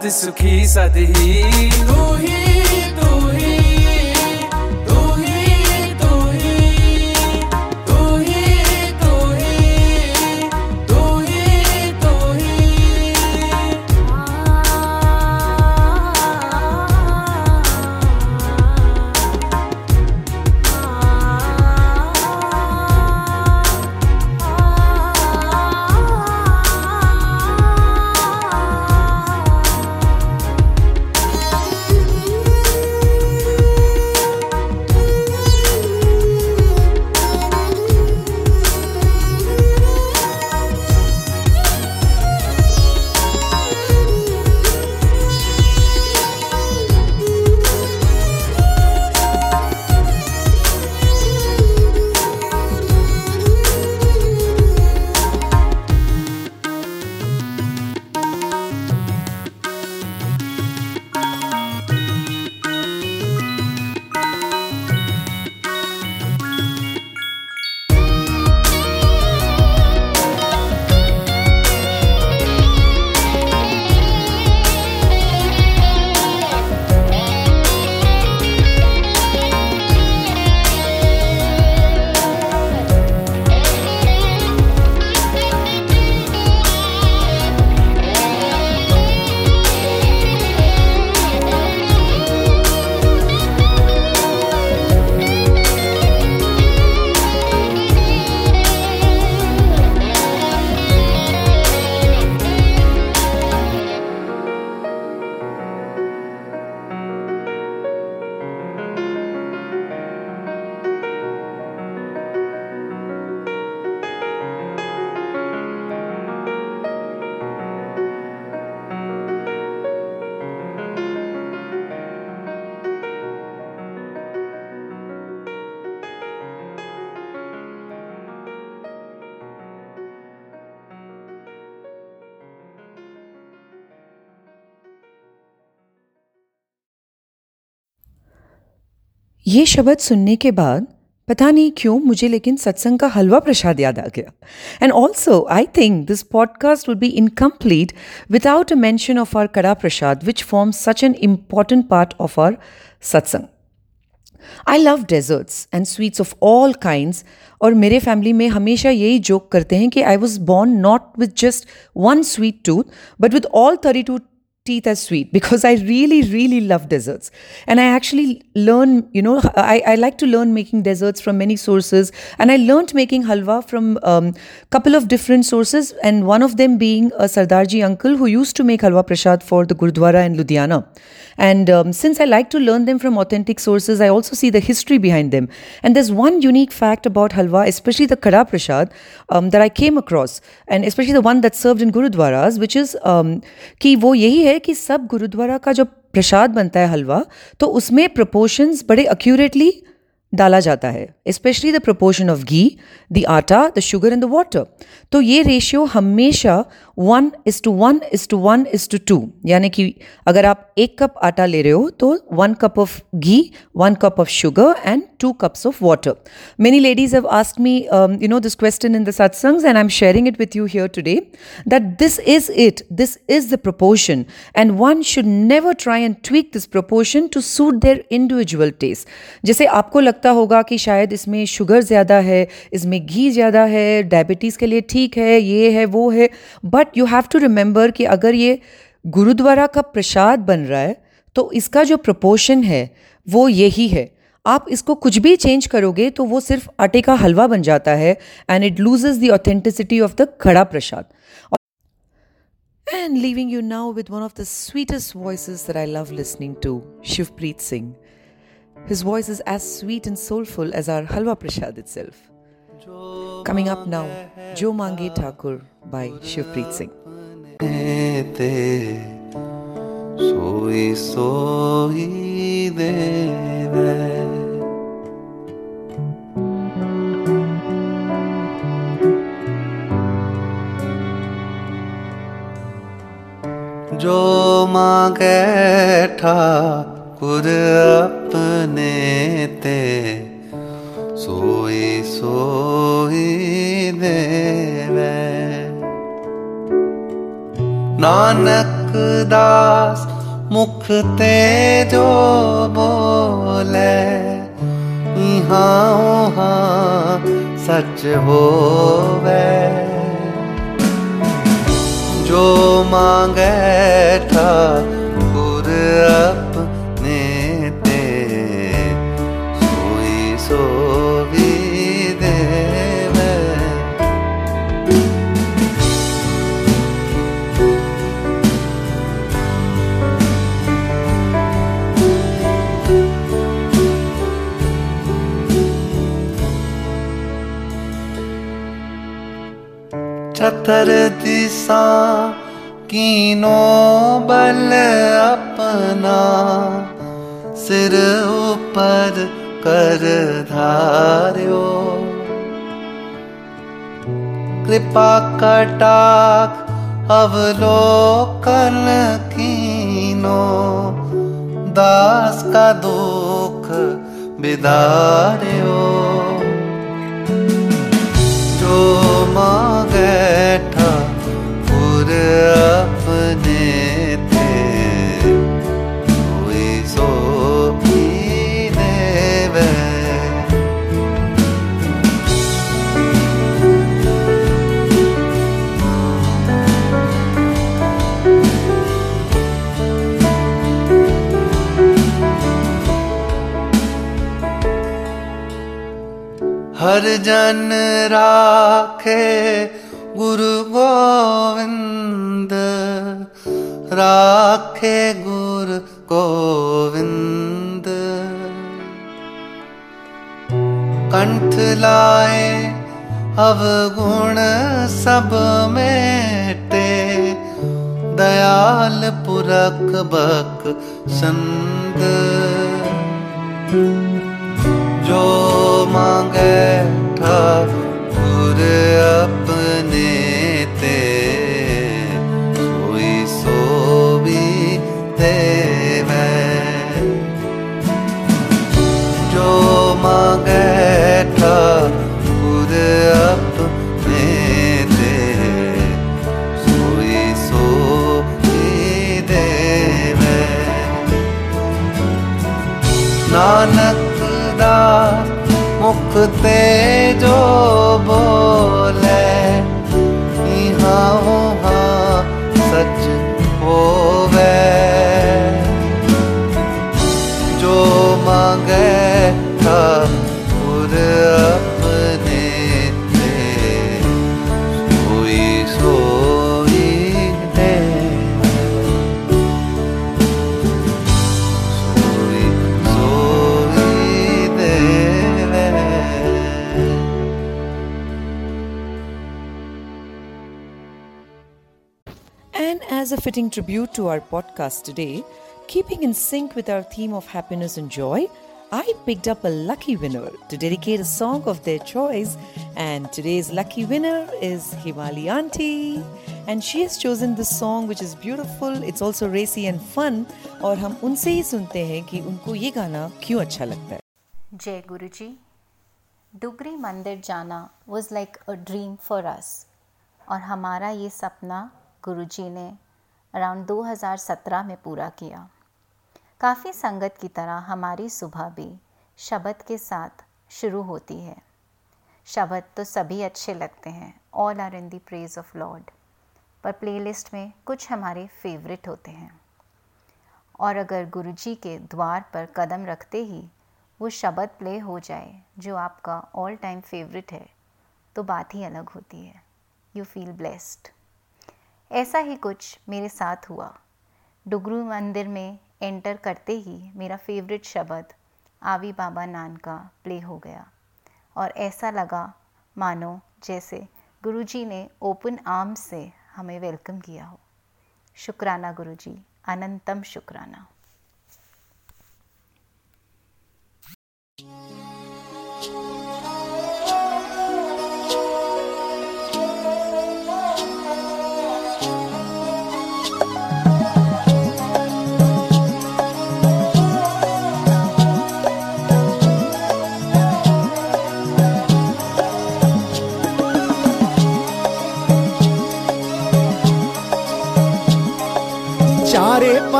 Isso que isso de rir ये शब्द सुनने के बाद पता नहीं क्यों मुझे लेकिन सत्संग का हलवा प्रसाद याद आ गया। And also I think this podcast would be incomplete without a mention of our kada prasad which form such an important part of our satsang I love desserts and sweets of all kinds और मेरे family में हमेशा यही joke करते हैं कि I was born not with just one sweet tooth but with all thirty two teeth as sweet because I really, really love desserts. And I actually learn, you know, I, I like to learn making desserts from many sources. And I learned making halwa from a um, couple of different sources. And one of them being a Sardarji uncle who used to make halwa prasad for the Gurdwara in Ludhiana. And um, since I like to learn them from authentic sources, I also see the history behind them. And there's one unique fact about halwa, especially the Kada Prasad, um, that I came across, and especially the one that's served in Gurudwaras, which is um, कि वो यही है कि सब गुरुद्वारा का जो प्रसाद बनता है हलवा तो उसमें प्रपोर्शंस बड़े एक्यूरेटली डाला जाता है specially the proportion of ghee the atta the sugar and the water तो ये रेशियो हमेशा one is to one is to one is to two यानी कि अगर आप एक कप आटा ले रहे हो तो one cup of ghee one cup of sugar and two cups of water many ladies have ask me you know this question in the satsangs and I am sharing it with you here today that this is it this is the proportion and one should never try and tweak this proportion to suit their individual taste जैसे आपको लगता होगा कि शायद इसमें sugar ज़्यादा है, इसमें घी ज़्यादा है डायबिटीज़ के लिए ठीक है, ये है, वो है but but you have to remember कि अगर ये गुरुद्वारा का प्रसाद बन रहा है तो इसका जो प्रपोशन है, वो यही है। आप इसको कुछ भी चेंज करोगे तो वो सिर्फ़ आटे का हलवा बन जाता है and it loses the authenticity of the kada prasad. And leaving you now with one of the sweetest voice I love listening to Shivpreet Singh his voice is as sweet and soulful as our halwa prasad itself coming up now जो मांगे Thakur by Shivpreet Singh. सोई सोई दे दे जो मांगे ठाकुर अपने ते ਨਾਨਕ ਦਾਸ ਮੁਖ ਤੇ ਜੋ ਬੋਲੇ ਇਹਾਂ ਉਹਾਂ ਸੱਚ ਹੋਵੇ ਜੋ ਮੰਗੇ ਠਾਕੁਰ ਆਪਣੇ छतर दिशा, कीनो बल अपना, सिर ऊपर कर धार्यो। कृपा कटाक अवलोकन कीनो, दास का दुख बिदार्यो। अपने थे। कोई सो ही देवे। हर जन राखे गुरु गोविंद राखे गुरु गोविंद कंठ लाए अवगुण सब मेटे दयाल पुरख बक संद जो मांगे ठाकुर अपने छुपते जो बोल fitting tribute to our podcast today, keeping in sync with our theme of happiness and joy, I picked up a lucky winner to dedicate a song of their choice. And today's lucky winner is Himali Auntie. And she has chosen this song which is beautiful, it's also racy and fun. और हम उनसे ही सुनते हैं कि उनको ये गाना क्यों अच्छा लगता है जय गुरु जी डुगरी मंदिर जाना was like a dream for us और हमारा ये सपना गुरु जी ने अराउंड 2017 में पूरा किया। काफ़ी संगत की तरह हमारी सुबह भी शब्द के साथ शुरू होती है। शब्द तो सभी अच्छे लगते हैं all are in the praise of lord पर प्लेलिस्ट में कुछ हमारे फेवरेट होते हैं। और अगर गुरुजी के द्वार पर कदम रखते ही वो शब्द प्ले हो जाए, जो आपका ऑल टाइम फेवरेट है तो बात ही अलग होती है। यू फील ब्लेस्ड ऐसा ही कुछ मेरे साथ हुआ। डुगरू मंदिर में एंटर करते ही मेरा फेवरेट शब्द, आवी बाबा नान का प्ले हो गया। और ऐसा लगा, मानो जैसे गुरुजी ने ओपन आर्म्स से हमें वेलकम किया हो। शुक्राना गुरुजी, अनंतम शुक्राना।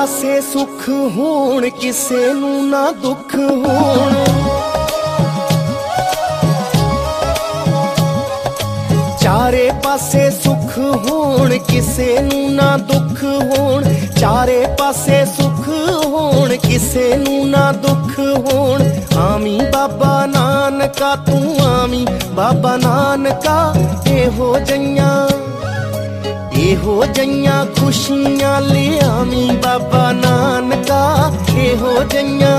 ਪਾਸੇ ਸੁੱਖ ਹੋਣ, ਕਿਸੇ ਨੂੰ ਨਾ ਦੁੱਖ ਹੋਣ। ਚਾਰੇ ਪਾਸੇ ਸੁੱਖ ਹੋਣ, ਕਿਸੇ ਨੂੰ ਨਾ ਦੁੱਖ ਹੋਣ। ਚਾਰੇ ਪਾਸੇ ਸੁੱਖ ਹੋਣ, ਕਿਸੇ ਨੂੰ ਨਾ ਦੁੱਖ ਹੋਣ। ਆਮੀ ਬਾਬਾ ਨਾਨਕਾ, ਤੂੰ ਆਮੀ ਬਾਬਾ ਨਾਨਕਾ, ਇਹੋ ਜਈਆਂ ਇਹੋ ਜਈਆਂ ਖੁਸ਼ੀਆਂ ਲਿਆਵੀਂ ਬਾਬਾ ਨਾਨਕਾ। ਇਹੋ ਜਈਆਂ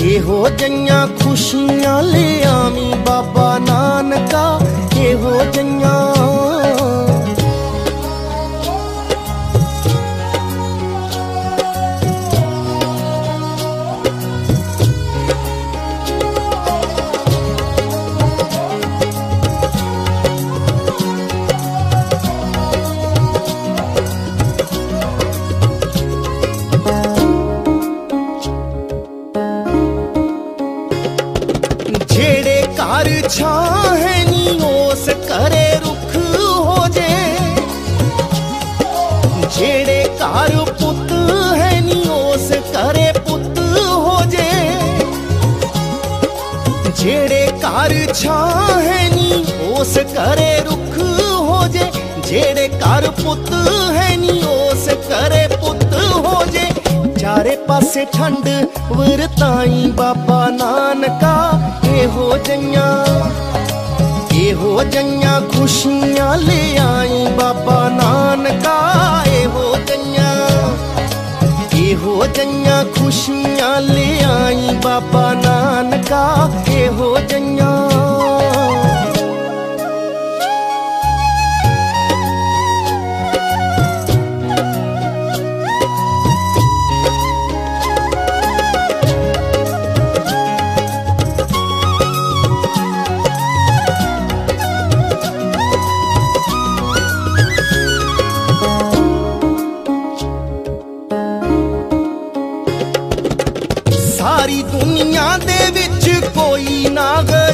ਇਹੋ ਜਈਆਂ ਖੁਸ਼ੀਆਂ ਲਿਆਵੀਂ ਬਾਬਾ ਨਾਨਕਾ। ਇਹੋ ਜਈਆਂ प्यार छाहनियों से करे रुख हो जे। जेड़े कार पुत हैनियों से करे पुत हो जे। जेड़े कार छाहनियों से करे रुख हो जे। जेड़े कार पुत हैनियों से करे पुत हो जे। चारे पासे ठंड वरताई बाबा नानका हो जाइया ए हो जाइया खुशियाँ ले आई बाबा नानका। ए हो जाइया ए हो जाइया खुशियाँ ले आई बाबा नानका। ए हो जाइया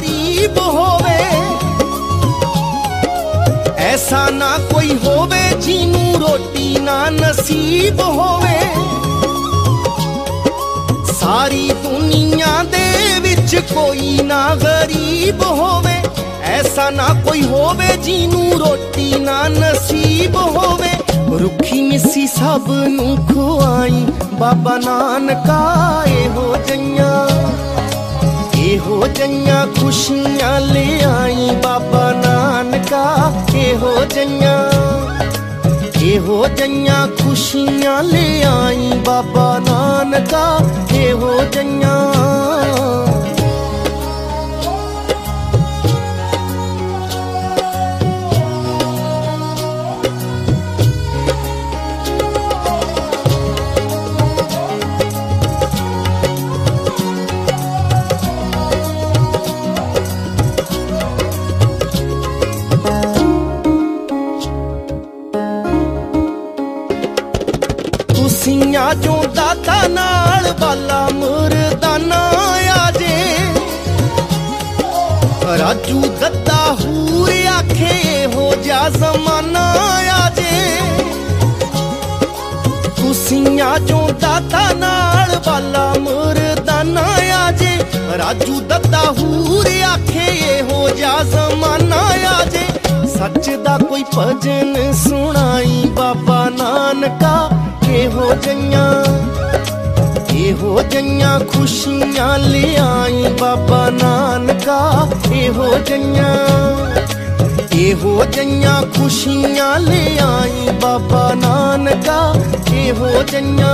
ਨਾ ਗਰੀਬ ਹੋਵੇ। ਐਸਾ ਨਾ ਕੋਈ ਹੋਵੇ ਜਿਹਨੂੰ ਰੋਟੀ ਨਾ ਨਸੀਬ ਹੋਵੇ। ਸਾਰੀ ਦੁਨੀਆ ਦੇ ਵਿੱਚ ਕੋਈ ਨਾ ਗਰੀਬ ਹੋਵੇ। ਐਸਾ ਨਾ ਕੋਈ ਹੋਵੇ ਜਿਹਨੂੰ ਰੋਟੀ ਨਾ ਨਸੀਬ ਹੋਵੇ। ਰੁੱਖੀ ਮਿੱਸੀ ਸਭ ਨੂੰ ਖਵਾਈ ਬਾਬਾ ਨਾਨਕਾ ਇਹੋ ਜਈਆਂ हो जइया खुशियाँ ले आई बाबा नानका। के हो जइया, के हो जइया खुशियाँ ले आई बाबा नानका। के हो जइया। ਰਾਜੂ ਦੱਦਾ ਹੂਰ ਆਖੇ ਹੋ ਜਾ ਜ਼ਮਾਨਾ ਆ ਜੇ ਕੁਸੀਆਂ ਚੋਂ ਦਾਤਾ ਨਾਲ ਬਾਲਾ ਮੁਰਦਾਨਾ ਆ ਜੇ ਰਾਜੂ ਦੱਦਾ ਹੂਰ ਆਖੇ ਹੋ ਜਾ ਜ਼ਮਾਨਾ ਆ ਜੇ ਸੱਚ ਦਾ ਕੋਈ ਭਜਨ ਸੁਣਾਈ ਬਾਬਾ ਨਾਨਕਾ ਇਹੋ ਜਈਆਂ ਇਹੋ ਜਈਆਂ ਖੁਸ਼ੀਆਂ ਲਿਆਈ ਬਾਬਾ ਨਾਨਕਾ लगा एहो जइया एहो जइया खुशियाँ ले आई बाबा नानका एहो जइया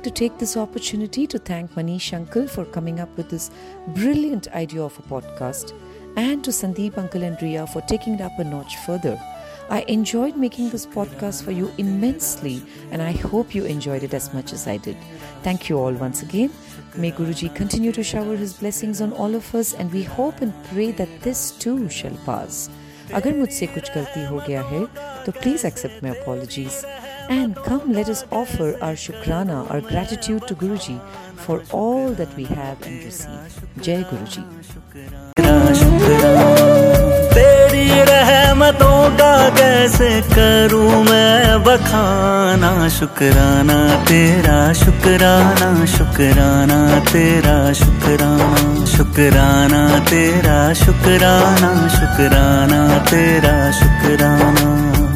like to take this opportunity to thank Manish Uncle for coming up with this brilliant idea of a podcast and to Sandeep Uncle and Ria for taking it up a notch further. I enjoyed making this podcast for you immensely and I hope you enjoyed it as much as I did. Thank you all once again. May Guruji continue to shower his blessings on all of us and we hope and pray that this too shall pass. अगर मुझसे कुछ गलती हो गया है तो please accept my apologies and come let us offer our shukrana our gratitude to guruji for all that we have and receive jai guruji तेरी रहमतों का कैसे करूँ मैं बखाना शुक्राना तेरा शुक्राना शुक्राना तेरा शुक्राना शुक्राना तेरा शुक्राना शुक्राना तेरा शुक्राना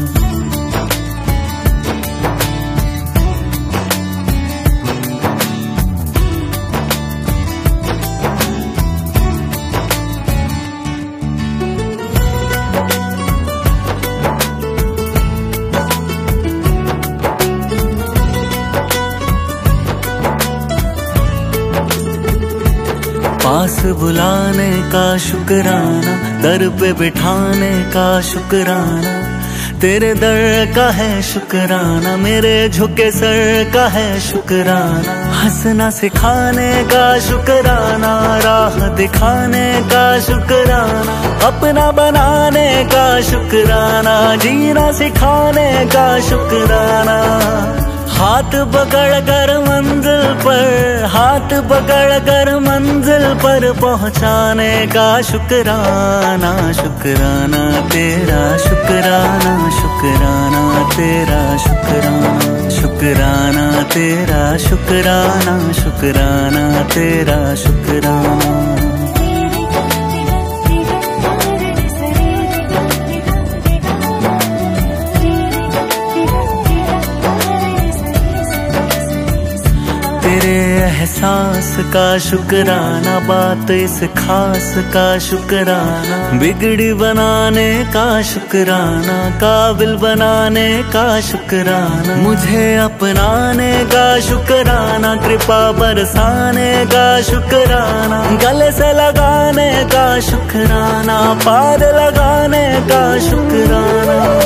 बुलाने का शुक्राना, दर पे बिठाने का शुक्राना। तेरे दर का है शुक्राना, मेरे झुके सर का है शुक्राना। हंसना सिखाने का शुक्राना, राह दिखाने का शुक्राना। अपना बनाने का शुक्राना, जीना सिखाने का शुक्राना। हाथ पकड़ कर मंजिल पर, हाथ पकड़ कर मंजिल पर पहुँचाने का शुक्राना शुक्राना तेरा, शुक्राना शुक्राना तेरा, शुक्राना शुक्राना तेरा, शुक्राना शुक्राना तेरा, शुक्राना। तेरे एहसास का शुक्राना, बात इस खास का शुक्राना। बिगड़ी बनाने का शुक्राना, काबिल बनाने का शुक्राना। मुझे अपनाने का शुक्राना, कृपा बरसाने का शुक्राना। गले से लगाने का शुक्राना पार लगाने का शुक्राना।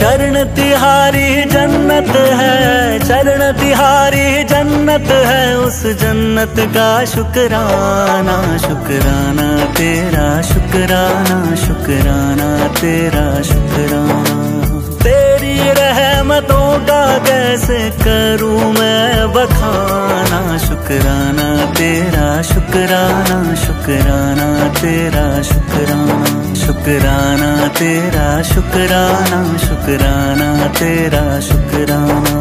चरण तिहारी जन्नत है, चरण तिहारी जन्नत है, उस जन्नत का शुक्राना, शुकराना तेरा, शुक्राना, शुकराना तेरा, शुक्राना। रहमतों का कैसे करूँ मैं बखाना। शुक्राना तेरा, शुक्राना शुक्राना तेरा, शुक्राना। शुक्राना तेरा, शुक्राना शुक्राना तेरा, शुक्राना।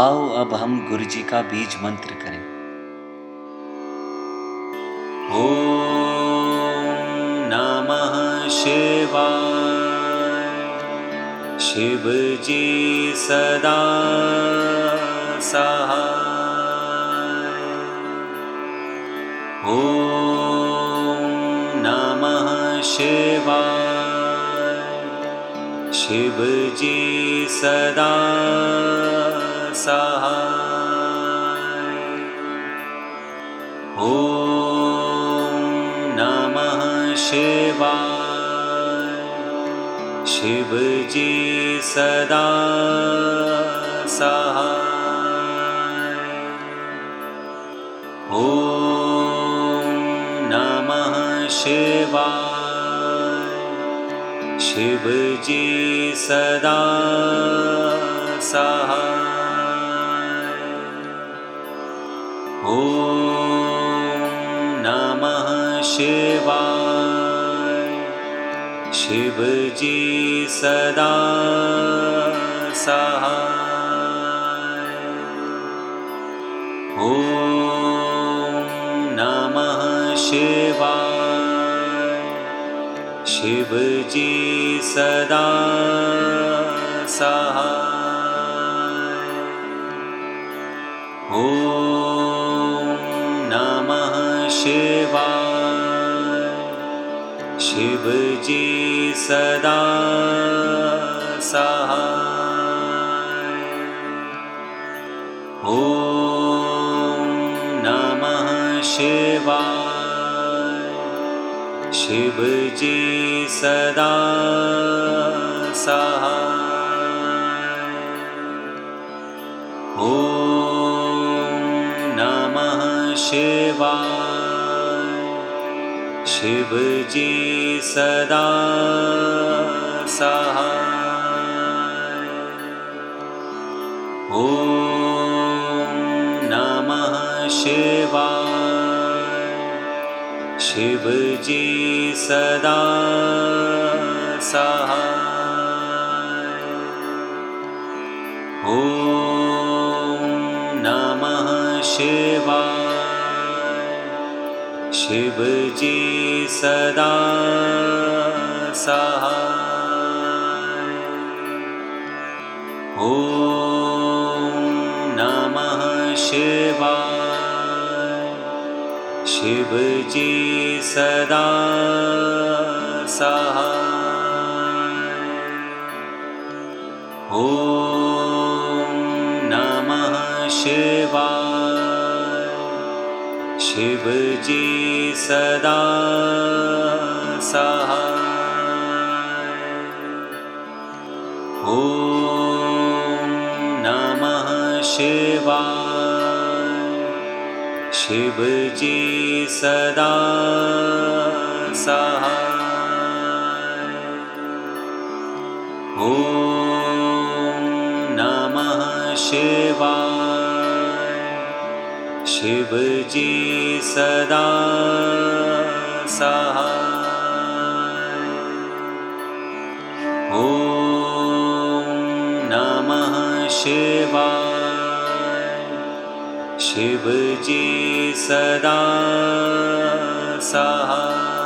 आओ, अब हम गुरु जी का बीज मंत्र करें। ओम नमः शिवाय। शिवजी सदा स ॐ नमः शिवजी सदा सहाय। ॐ नमः समः शिव जी सदा सहाय। ॐ नमः शिवाय। शिव जी सदा सहाय। ॐ नमः शिवाय शिव जी सदा सहाय। ॐ नमः शिवाय। शिव जी सदा सहाय सदा ॐ नमः शिवाय। शिव जी सदा ॐ नमः शिवाय। शिव जी सदा सहाय ॐ नमः शिव जी सदा ॐ नमः शिवाय। शिव जी सदा ॐ नमः शिव जी सदा सहाय ॐ नमः शिव जी सदा सहा। ॐ नमः शिवा शिवजी सदा ॐ नमः शिवा शिव जी सदा ॐ नमः शिवाय। शिव जी सदा सहाय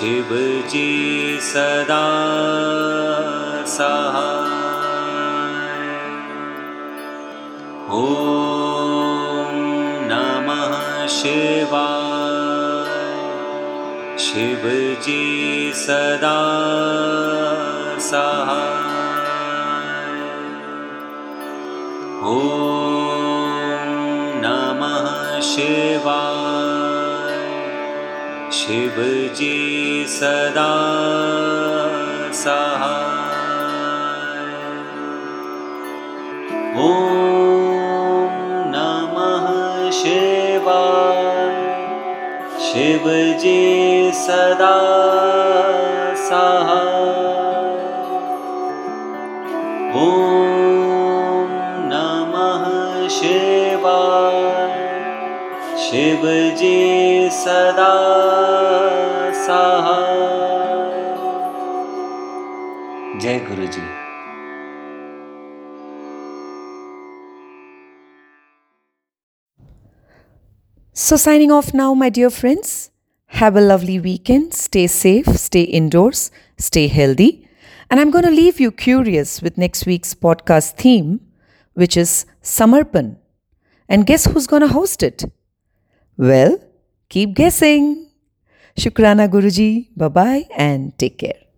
शिव जी सदा ॐ नमः शिवाय शिव। जी सदा ॐ नमः शिवाय। शिव जी सदा सहाय ॐ नमः शिव। जी सदा सहाय ॐ नमः शिव। जी सदा So, signing off now, my dear friends. Have a lovely weekend. Stay safe, stay indoors, stay healthy. And I'm going to leave you curious with next week's podcast theme, which is summer Samarpan. And guess who's going to host it? Well, keep guessing. Shukrana Guruji. Bye bye and take care.